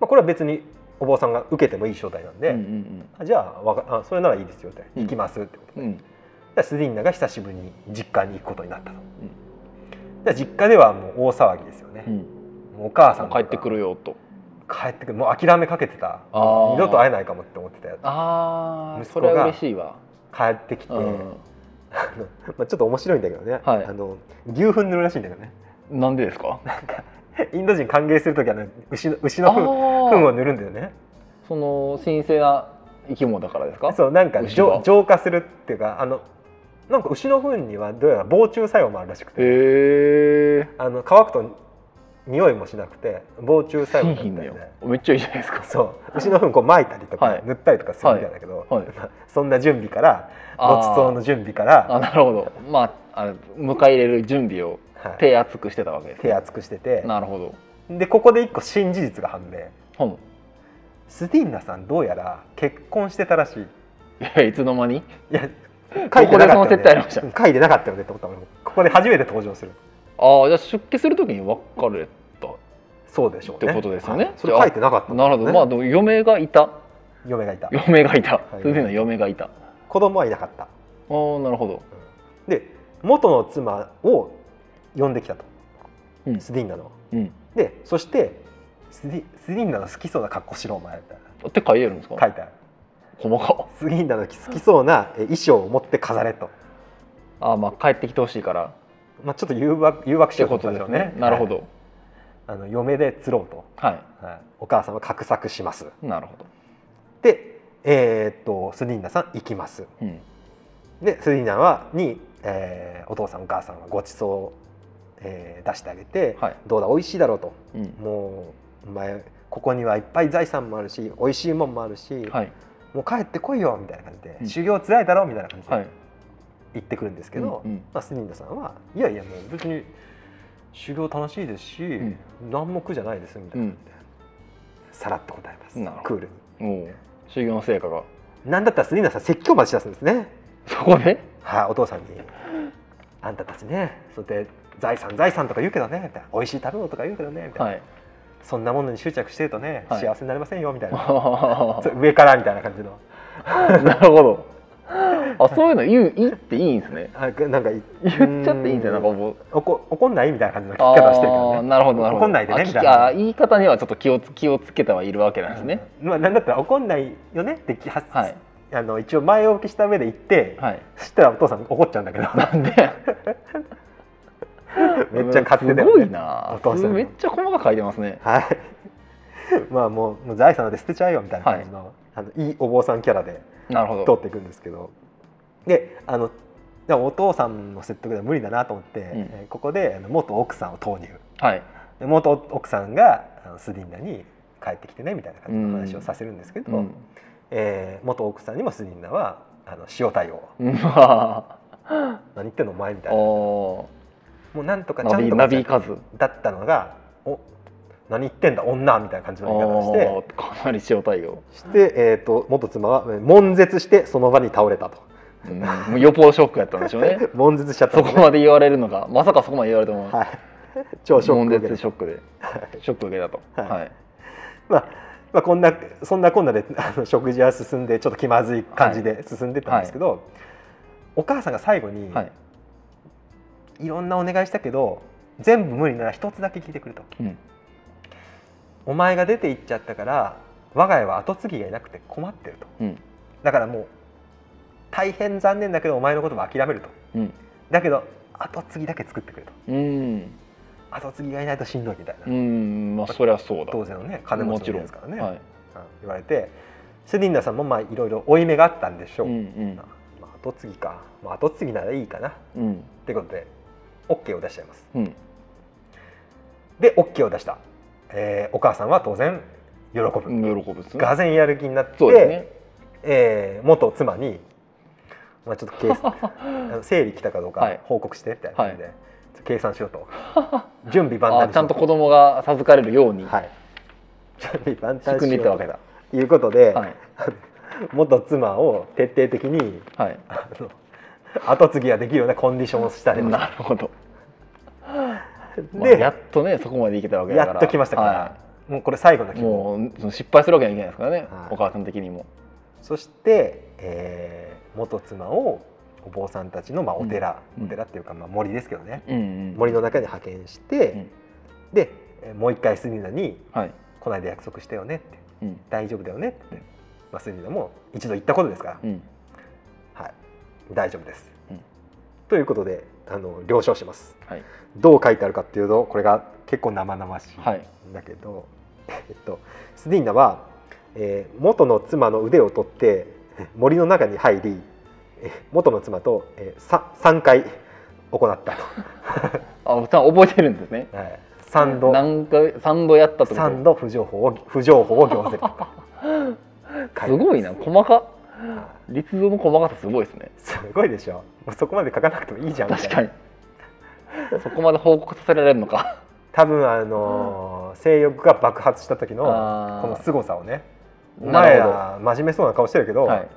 まあ、これは別にお坊さんが受けてもいい招待なんで、うんうんあじゃあわかあそれならいいですよって、うん。行きますってことで、うんじゃあスリンナが久しぶりに実家に行くことになったと、じゃあ実家ではもう大騒ぎですよね、うん。もうお母さん帰ってくるよと。帰ってくる。もう諦めかけてた。二度と会えないかもって思ってたやつ。ああ息子がそれは嬉しいわ。帰ってきて、うん。あ のまあ、ちょっと面白いんだけどね、はい。あの牛糞塗るらしいんだけどね。なんでですか？インド人歓迎する時はね牛の牛の糞糞を塗るんだよね。その神聖な生き物だからですか？そうなんか浄浄化するっていうかあのなんか牛の糞にはどうやら防虫作用もあるらしくて、へえあの乾くと匂いもしなくて防虫作用いいんだよみたい。でめっちゃいいじゃないですか。そう。牛の糞こう撒いたりとか、はい。塗ったりとかするみたいだけど、はい。まあそんな準備からごちそうの準備から、あなるほど。まああの迎え入れる準備をはい。手厚くしてたわけです、ね。手厚くしてて。なるほど。でここで一個新事実が判明。ほんスティンナさんどうやら結婚してたらしい。いやいつの間に？いやここでその設定ありました 書いてなかったよねった俺も。ここで初めて登場する。ああじゃあ出家するときに別れた。そうでしょうね。ってことですよね。はい。それ書いてなかったね。なるほど。まあでも嫁がいた。嫁がいた。嫁がいた、い。そういうふうな嫁がいた。あ子供はいなかった。あなるほど。で元の妻を呼んできたと、うん。スディンナの。うん。でそしてスディスディンナの好きそうな格好しろお前。みたいな。って書いてあるんですか？書いてある細か。スディンナの好きそうなえ衣装を持って飾れと、ああまあ帰ってきてほしいから。まあ、ちょっと誘惑誘惑しようとです思ったんでしょうね。ねなるほど。はいあの嫁で釣ろうと、ははい、お母さんは画策します。いなるほど。でえーっとスディンナさん行きます。うん。でスディンナはに、えーお父さんお母さんはごちそう、えー出してあげて、はい。どうだ美味しいだろうと。うん。もうお前ここにはいっぱい財産もあるし美味しいもんもあるし、はいもう帰ってこいよみたいな感じで、うん。修行つらいだろみたいな感じはい。で言ってくるんですけど、うんうん。まあ、スニンダさんはいやいやもう別に修行楽しいですし、ん。何も苦じゃないですみたいな感じで、さらっと答えます。クールにおう。修行の成果が。なんだったらスニンダさん説教までしだすんですね。そこで？はい、お父さんに「あんたたちねそうやって財産財産とか言うけどね」みたいな「美味しい食べ物とか言うけどね」みたいな、はいそんなものに執着してるとね、はい。幸せになりませんよ」みたいな。上からみたいな感じの。るほど。あそういうの言う言っていいんですね。あなんか言言っちゃっていいんですよなんか怒怒んないみたいな感じの聞き方してるからね。なるほどなるほど。怒んないでねあみたいな。あ言い方にはちょっと気をつ気をつけてはいるわけなんですね、まあ、なんだったら怒んないよねってきははい。あの一応前置きした上で言って、はい。そしたらお父さん怒っちゃうんだけど。なんで？めっちゃ勝手だすごよね。いな。お父さんのめっちゃ細かく書いてますね。はい。まあもうもう財産なんて捨てちゃえよみたいな感じの,、あのいいお坊さんキャラで通っていくんですけど。であのでもお父さんの説得では無理だなと思って、えーここで元奥さんを投入。はい。で元奥さんがスディンナに帰ってきてねみたいな感じの話をさせるんですけど、うん。えー元奥さんにもスディンナはあの塩対応何言ってんのお前みたいなもおうなんとかちゃんとナビカズ。だったのがお何言ってんだ女みたいな感じの言い方をしてかなり塩対応、して、えー、と元妻はえー悶絶してその場に倒れたと。うん、もうよっぽどショックやったんでしょうね。悶絶しちゃった。そんですこまで言われるのがまさかそこまで言われても、はい。超ショッ悶クを受けて絶ショックでショック受けたと。はい。はい。まあまあ、こんなそんなこんなであの食事は進んでちょっと気まずい感じで進んでったんですけど、お母さんが最後に、はいい、ろんなお願いしたけど全部無理なら一つだけ聞いてくれと。うん「お前が出て行っちゃったから我が家は跡継ぎがいなくて困ってる」と。うん。だからもう大変残念だけどお前のことは諦めると。うん。だけど後継ぎだけ作ってくれと。うん。後継ぎがいないとしんどいみたいな、うん。まあそりゃそうだ。当然のね金持ちですからね、はい。うん。言われて。セディンナさんもまあいろいろ負い目があったんでしょう、うんうん。まあ、後継ぎか、まあ、後継ぎならいいかな。っうん。てことで OK を出しちゃいます。うん。で OK を出した、えーお母さんは当然喜ぶ、喜ぶね。がぜんやる気になって、ね。えー元妻に、まあ、ちょっと計算 あの生理来たかどうはい。か報告してみたいな感じで、ちょっと計算しろと。準備万端に ちゃんと子供が授かれるように。はい。準備万端仕組んでいったわけとだ。いうことで、はい。元妻を徹底的にはい。あの 後継ぎができるようなコンディションをしたりまなるほど。まあでやっとねそこまでいけたわけだから。やっと来ましたから、はもうこれ最後のい希望もうその失敗するわけにはいけないですからね、はい。お母さん的にも。そして、えー元妻をお坊さんたちの、まあ、お寺、うん。お寺っていうか、まあ、森ですけどね。うんうん森の中に派遣して、うん。でえーもう一回スニーナにはい「この間約束したよね」って。うん「大丈夫だよね」って、まあ、スニーナも一度言ったことですから、うん。はい、大丈夫です、うん。ということであの了承します。はい。どう書いてあるかっていうとこれが結構生々しいはいんだけど、えっと、スディーナは、えー元の妻の腕を取って森の中に入りえー元の妻と、えー、さ3回行った あおちゃん覚えてるんですね。と、はい、3度何回三度やったと3度不情報を不情報を行ぜるとか。すごいな細かはい立像の細かさすごいですね。すごいでしょ。もうそこまで書かなくてもいいじゃん。確かに。そこまで報告させられるのか。多分あのー性欲が爆発した時のこの凄さをね。前ら真面目そうな顔してるけど、はい。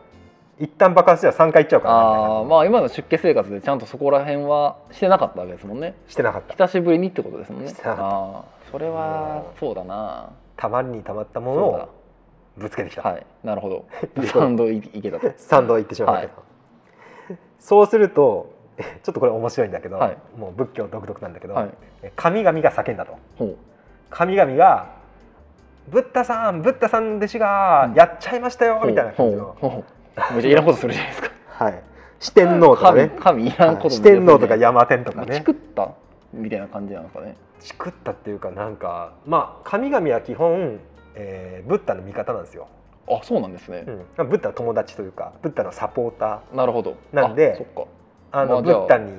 一旦爆発したら3回いっちゃうからあーまあ今の出家生活でちゃんとそこら辺はしてなかったわけですもんね。してなかった。久しぶりにってことですもんね。してなかった。ああそれはそうだな。たまりにたまったものをぶつけてきた、だはい。なるほど。いうサンドいいけたと。3度行ってしまうわけど、そうすると ちょっとこれ面白いんだけど、はい。もう仏教独特なんだけど、はい。神々が叫んだと。神々が「ブッダさんブッダさん弟子がやっちゃいましたよ」みたいな感じの、めっちゃいらんことするじゃないですか。はい、四天王とかね。神神いらんこと四天王とか山天とかまあねチクったみたいな感じなんですかね。チクったっていうかなんかまあ神々は基本、えーブッダの味方なんですよ、あそうなんですね。う、ん、ブッダの友達というかブッダのサポーターなるほど。なんであの、まあブッダに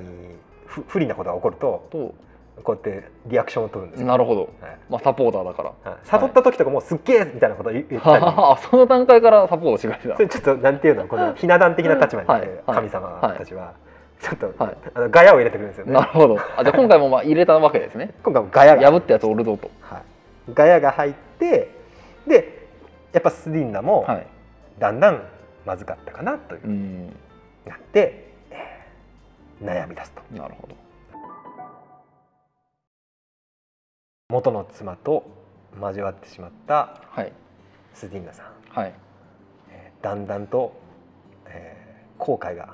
不不利なことが起こるととこうやってリアクションを取るんですよ、なるほど。はい。まあサポーターだから。はい。悟った時とかもすっげえみたいなこと言言った。り、あその段階からサポートしてくれてたそれちょっとなんていうのこの ひな壇的な立場にはい。はい。神様たちは。ちょっと、はい。あのガヤを入れてくるんですよね。なるほど。あじゃあ今回もまあ入れたわけですね。今回もガヤが、破ったやつおるぞと。はい、ガヤが入ってでやっぱスディンナもはい。だんだんまずかったかなという。うん。なって、えー悩み出すと。なるほど。元の妻と交わってしまったはい。スディンナさん、はい。えーだんだんと、えー後悔が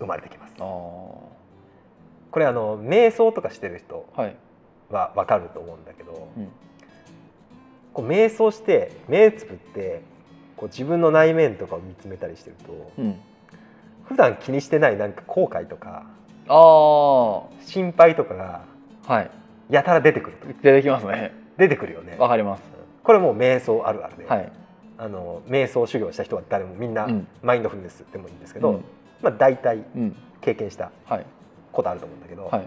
生まれてきます。これあの瞑想とかしてる人はい。は分かると思うんだけど、うんこう瞑想して目つぶってこう自分の内面とかを見つめたりしてるとうん。普段気にしてないなんか後悔とかあ心配とかがい。やたら出てくると。出てきますね。出てくるよね。わかります。これもう瞑想あるあるで、はい。あの瞑想修行した人は誰もみんなうん。マインドフルネスでもいいんですけど、うん。まあ、大体うん。経験したはい。ことあると思うんだけど、はい。ま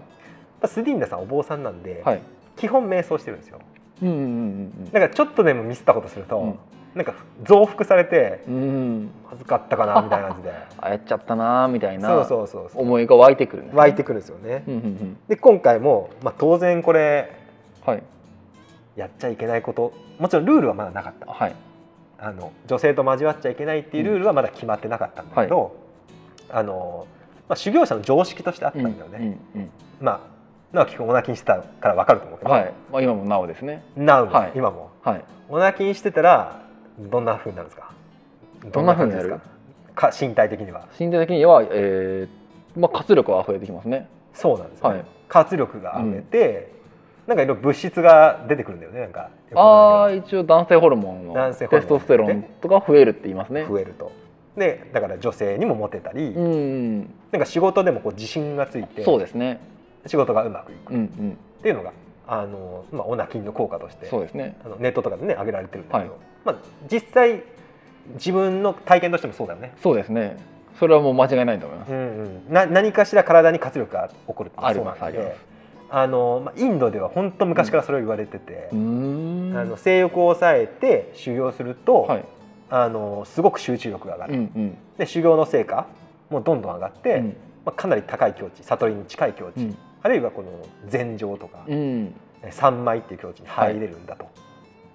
あスディンナさんお坊さんなんで、はい。基本瞑想してるんですようんうんだからちょっとでもミスったことすると、うん。なんか増幅されてうん。うんうんまずかったかなみたいな感じで。あやっちゃったなーみたいな。そうそうそう思いが湧いてくるんですね。湧いてくるんですよね。うんうんうん。で今回も、まあ、当然これはい。やっちゃいけないこともちろんルールはまだなかった。はい。あの女性と交わっちゃいけないっていうルールはまだ決まってなかったんだけど、あのまあ、修行者の常識としてあったんだよね。うんうん。まあ直樹君お泣きにしてたから分かると思うけど、はい。まあ今もなおですね。なおも、はい。今も。はい。お泣きにしてたらどんな風になるんですか？どんな風になる？か？か身体的には。身体的には、えーまあ、活力は増えてきますね。そうなんですよね、はい。活力が溢れて、なんかいろいろ物質が出てくるんだよねなんか。ああ一応男性ホルモンの男性ホルモン。テストステロンとか増えるって言いますね。増えると。でだから女性にもモテたり、うん。なんか仕事でもこう自信がついて。そうですね仕事がうまくいく。っていうのがあの、まあ、オナキンの効果としてそうですね。あのネットとかでね上げられてるんだけど、はい。まあ、実際自分の体験としてもそうだよね。そうですね。それはもう間違いないと思います。うんうん、な何かしら体に活力が起こるってそうなんで。あの、まあ、インドでは本当昔からそれを言われてて、うーん。あの性欲を抑えて修行すると、はい。あのすごく集中力が上がる、うんうん。で修行の成果もどんどん上がって、うん。まあ、かなり高い境地悟りに近い境地、うんあるいはこの禅定とか、うん。三昧っていう境地に入れるんだと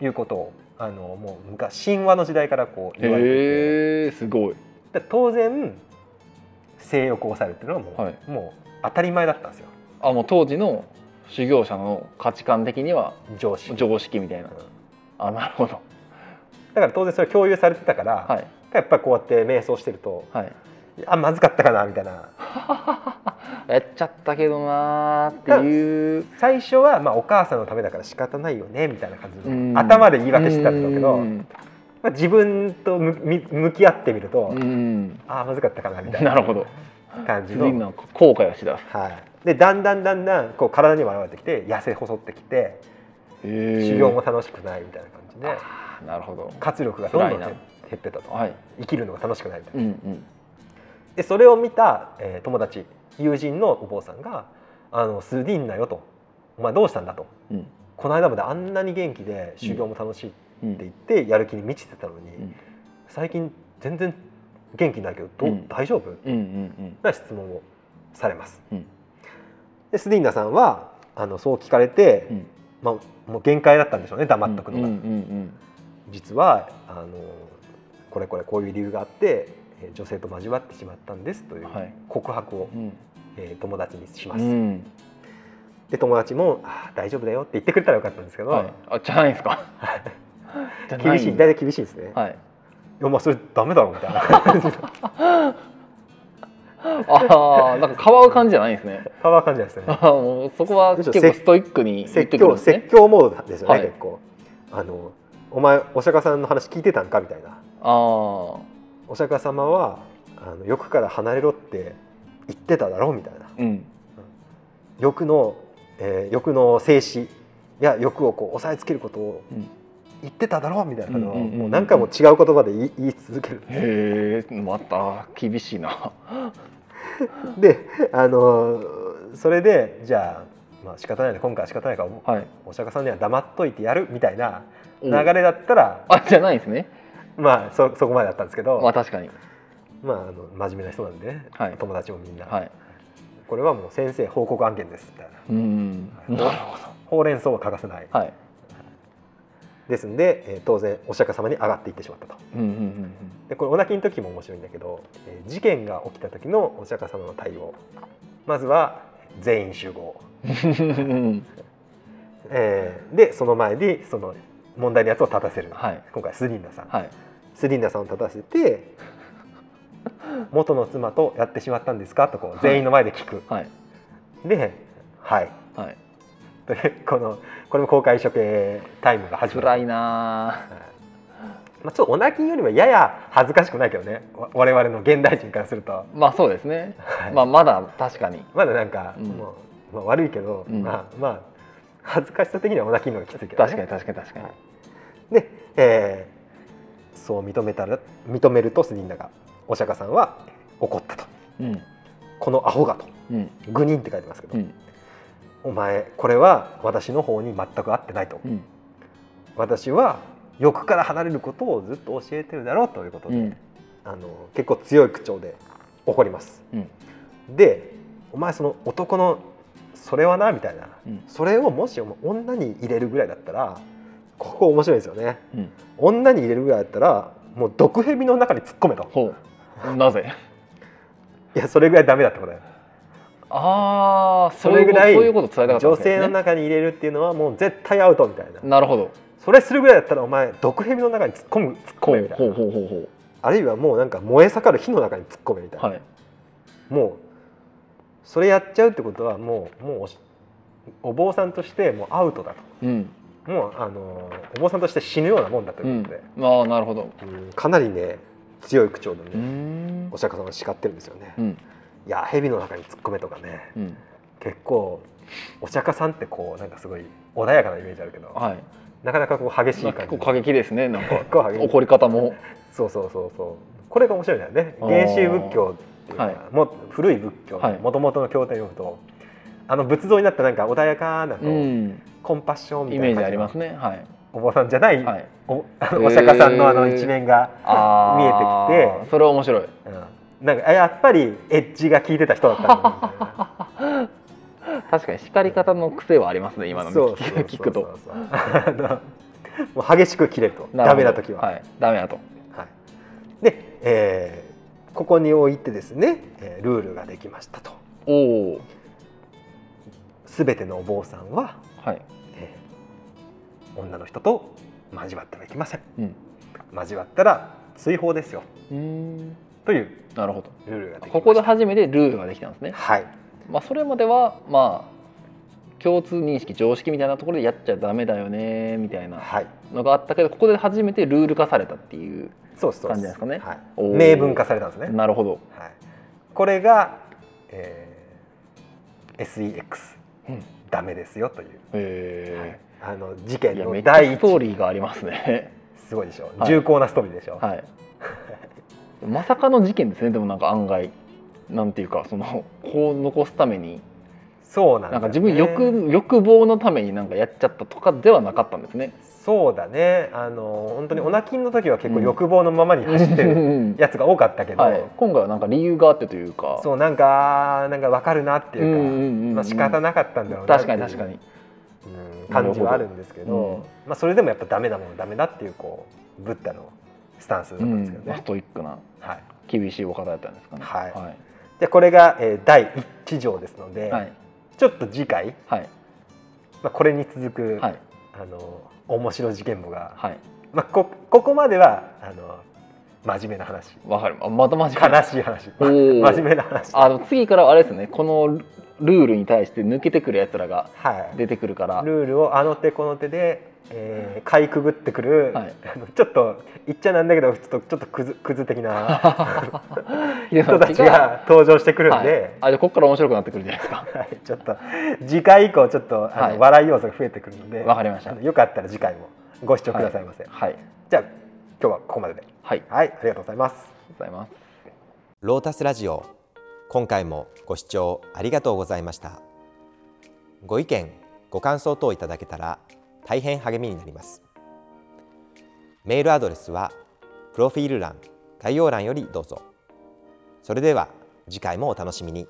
い。うことを、あのもう昔神話の時代からこう言われてて、へえすごい。で当然性欲を抑えるっていうのはもう,、はい。もう当たり前だったんですよ。あもう当時の修行者の価値観的には常識。常識みたいな。うん。あなるほど。だから当然それ共有されてたから、はい。やっぱりこうやって瞑想してるとはいあまずかったかなみたいな。やっちゃったけどなーっていう。最初はまあお母さんのためだから仕方ないよねみたいな感じうん。で頭で言い訳してたんだけど、うん。まあ、自分と向き合ってみると、うん。ああまずかったかなみたいななるほど。感じの。後悔をしだす。はい、でだんだんだんだんこう体にも現れてきて痩せ細ってきて修行も楽しくないみたいな感じでなるほど。活力がどんどん減ってたと。はい。生きるのが楽しくないみたいな。うんうんでそれを見た、えー友達友人のお坊さんが「あのスディンナよ」と「お前どうしたんだ」と。うん「この間まであんなに元気で修行も楽しい」ってうん言ってやる気に満ちてたのに、ん最近全然元気ないけどどう、うん。大丈夫？うんうんな質問をされます。うん。でスディンナさんはあのそう聞かれて、うん。まあ、もう限界だったんでしょうね黙っとくのが。実はあのこれこれこういう理由があってえー女性と交わってしまったんですというはい。告白を、うん。えー友達にしまうす。ん。で友達もあー「大丈夫だよ」って言ってくれたらよかったんですけど、はい。あじゃないですか？厳しい。大体厳しいですね。はい。いやまあそれダメだろみたいな。感じのああなんかかわう感じじゃないんですね。パワー感じですね。もうそこは結構ストイックに言って説教説教モードですよね、はい。結構。あのお前お釈迦さんの話聞いてたんかみたいな。ああお釈迦様はあの欲から離れろって言ってただろうみたいな。うん。欲の、えー欲の静止や欲をこう抑えつけることをうん。言ってただろうみたいなのをもう何回も違う言葉で言い言い続ける。へえまた厳しいな。であのそれでじゃあまあ仕方ないね。今回は仕方ないからはい。お釈迦さんには黙っといてやるみたいなお流れだったらあじゃないんですねまあそそこまでだったんですけど、まあ確かに。まあ、あの真面目な人なんで、ねはい。友達もみんな、はい。これはもう先生報告案件ですみたいな。うん。なるほほうれん草は欠かせない、どはい。ですんで、えー当然お釈迦様に上がっていってしまったと。うんうんでこれお泣きの時も面白いんだけど、えー事件が起きた時のお釈迦様の対応。まずは全員集合、うんうんえーでその前にその問題のやつを立たせる、はい。今回スリンダさん、はい。スリンダさんを立たせて元の妻とやってしまったんですかとこう全員の前で聞く、はい。で「はい。はい」でこのこれも公開処刑タイムが始まる。辛いなまあ、ちょっとお泣きよりはやや恥ずかしくないけどね。わ我々の現代人からすると、まあそうですね。はい。まあまだ確かに。まだなんか、うん。もうまあ、悪いけど、うん。まあまあ恥ずかしさ的にはお泣きの方がきついけど、ね、確かに確かに確かに。で、えーそう認めたら認めるとスリンダがお釈迦さんは怒ったと。うん。このアホがと。うん。愚人って書いてますけど、うん。お前これは私の方に全く合ってないと。うん。私は欲から離れることをずっと教えてるだろうということで、うん。あの結構強い口調で怒ります。うん。でお前その男のそれはなみたいな。うん。それをもし女に入れるぐらいだったらここ面白いですよね。うん。女に入れるぐらいだったらもう毒蛇の中に突っ込めと。なぜ？いやそれぐらいダメだってことだよ。ああそれぐらいそういうこと伝えたかった女性の中に入れるっていうのはもう絶対アウトみたいな。なるほど。それするぐらいだったらお前毒蛇の中に突っ込む突っ込めみたいな。ほうほうほうほあるいはもうなんか燃え盛る火の中に突っ込めみたいうな、はい。もうそれやっちゃうってことはもうもうお坊さんとしてもうアウトだと。うん。もうあのお坊さんとして死ぬようなもんだとういうんことで、まあなるほど。うん。かなりね強い口調でうね、ん。お釈迦さんが叱ってるんですよね、うん。いや蛇の中に突っ込めとかね。うん。結構お釈迦さんってこうなんかすごい穏やかなイメージあるけど、はい。なかなかこう激しい結感じ。構過激ですねなんか。怒り方も。そうそうそうそう。これが面白いんだよね。原始仏教っていうか、はい。も古い仏教はい。もともとの経典を読むとあの仏像になったなんか穏やかなこう、うん。コンパッションみイたいな感じのメージありますね。はい。お坊さんじゃない、はい。おあのお釈迦さんのあの一面が、あー。見えてきてそれは面白い。うん、なんかあやっぱりエッジが効いてた人だった確かに叱り方の癖はありますね今の聞くと。もう激しく切れるとダメな時は、はい。ダメだと。はい。で、えーここにおいてですね、えールールができましたと。おお全てのお坊さんは、はい。えー女の人と交わってはいけません。うん。交わったら追放ですよ。うん。というなるほど。ここで初めてルールができたんですね。はい。まあそれまではまあ共通認識常識みたいなところでやっちゃダメだよねみたいなはい。のがあったけどここで初めてルール化されたっていう感じですかね。はい、明文化されたんですね。なるほど。はい、これが、えー SEX、うん。ダメですよという、へあの事件えいやめっちゃの第一ストーリーがありますね。すごいでしょ、はい。重厚なストーリーでしょ、はい。まさかの事件ですね。でもなんか案外なんていうかそのこう残すためにそうなんね。なんか自分欲欲望のためになんかやっちゃったとかではなかったんですね。そうだね。あの本当にオナキンの時は結構欲望のままに走ってるやつが多かったけど、はい、今回はなんか理由があってというか。そうなんかなんか分かるなっていうか、うんうんうんうん。まあ仕方なかったんだろうな確かに確かに。うん感じはあるんですけど、うん。まあ、それでもやっぱダメだもんダメだっていうこうブッダのスタンスだったんですけどね。まあストイックなはい、厳しいお方だったんですかね。はい。はい。じゃあこれが、えー第1条ですので、はいちょっと次回、はい。まあ、これに続く、はい。あの面白事件簿が、はい。まあ、こここまではあの真面目な話。わかる。あまた真面目。悲しい話。真面目な話。あの次からはあれですね。このルルールに対して抜けてくるやつらがはい、出てくるから。ルールをあの手この手で、えー、かいくぐってくる、はい。あ のちょっと言っちゃなんだけどちょっとちょっとクズクズ的な 人人たちが登場してくるんはい。で、あじゃあここから面白くなってくるじゃないですか。はい、ちょっと次回以降ちょっとあの、はい。笑い要素が増えてくるのでわかりました。よかったら次回もご視聴くださいませ、はい。じゃあ今日はここまでで。はい。ありはいありがとうございます。がとうございます。ロータスラジオ。今回もご視聴ありがとうございました。ご意見ご感想等いただけたら大変励みになります。メールアドレスはプロフィール欄概要欄よりどうぞ。それでは次回もお楽しみに。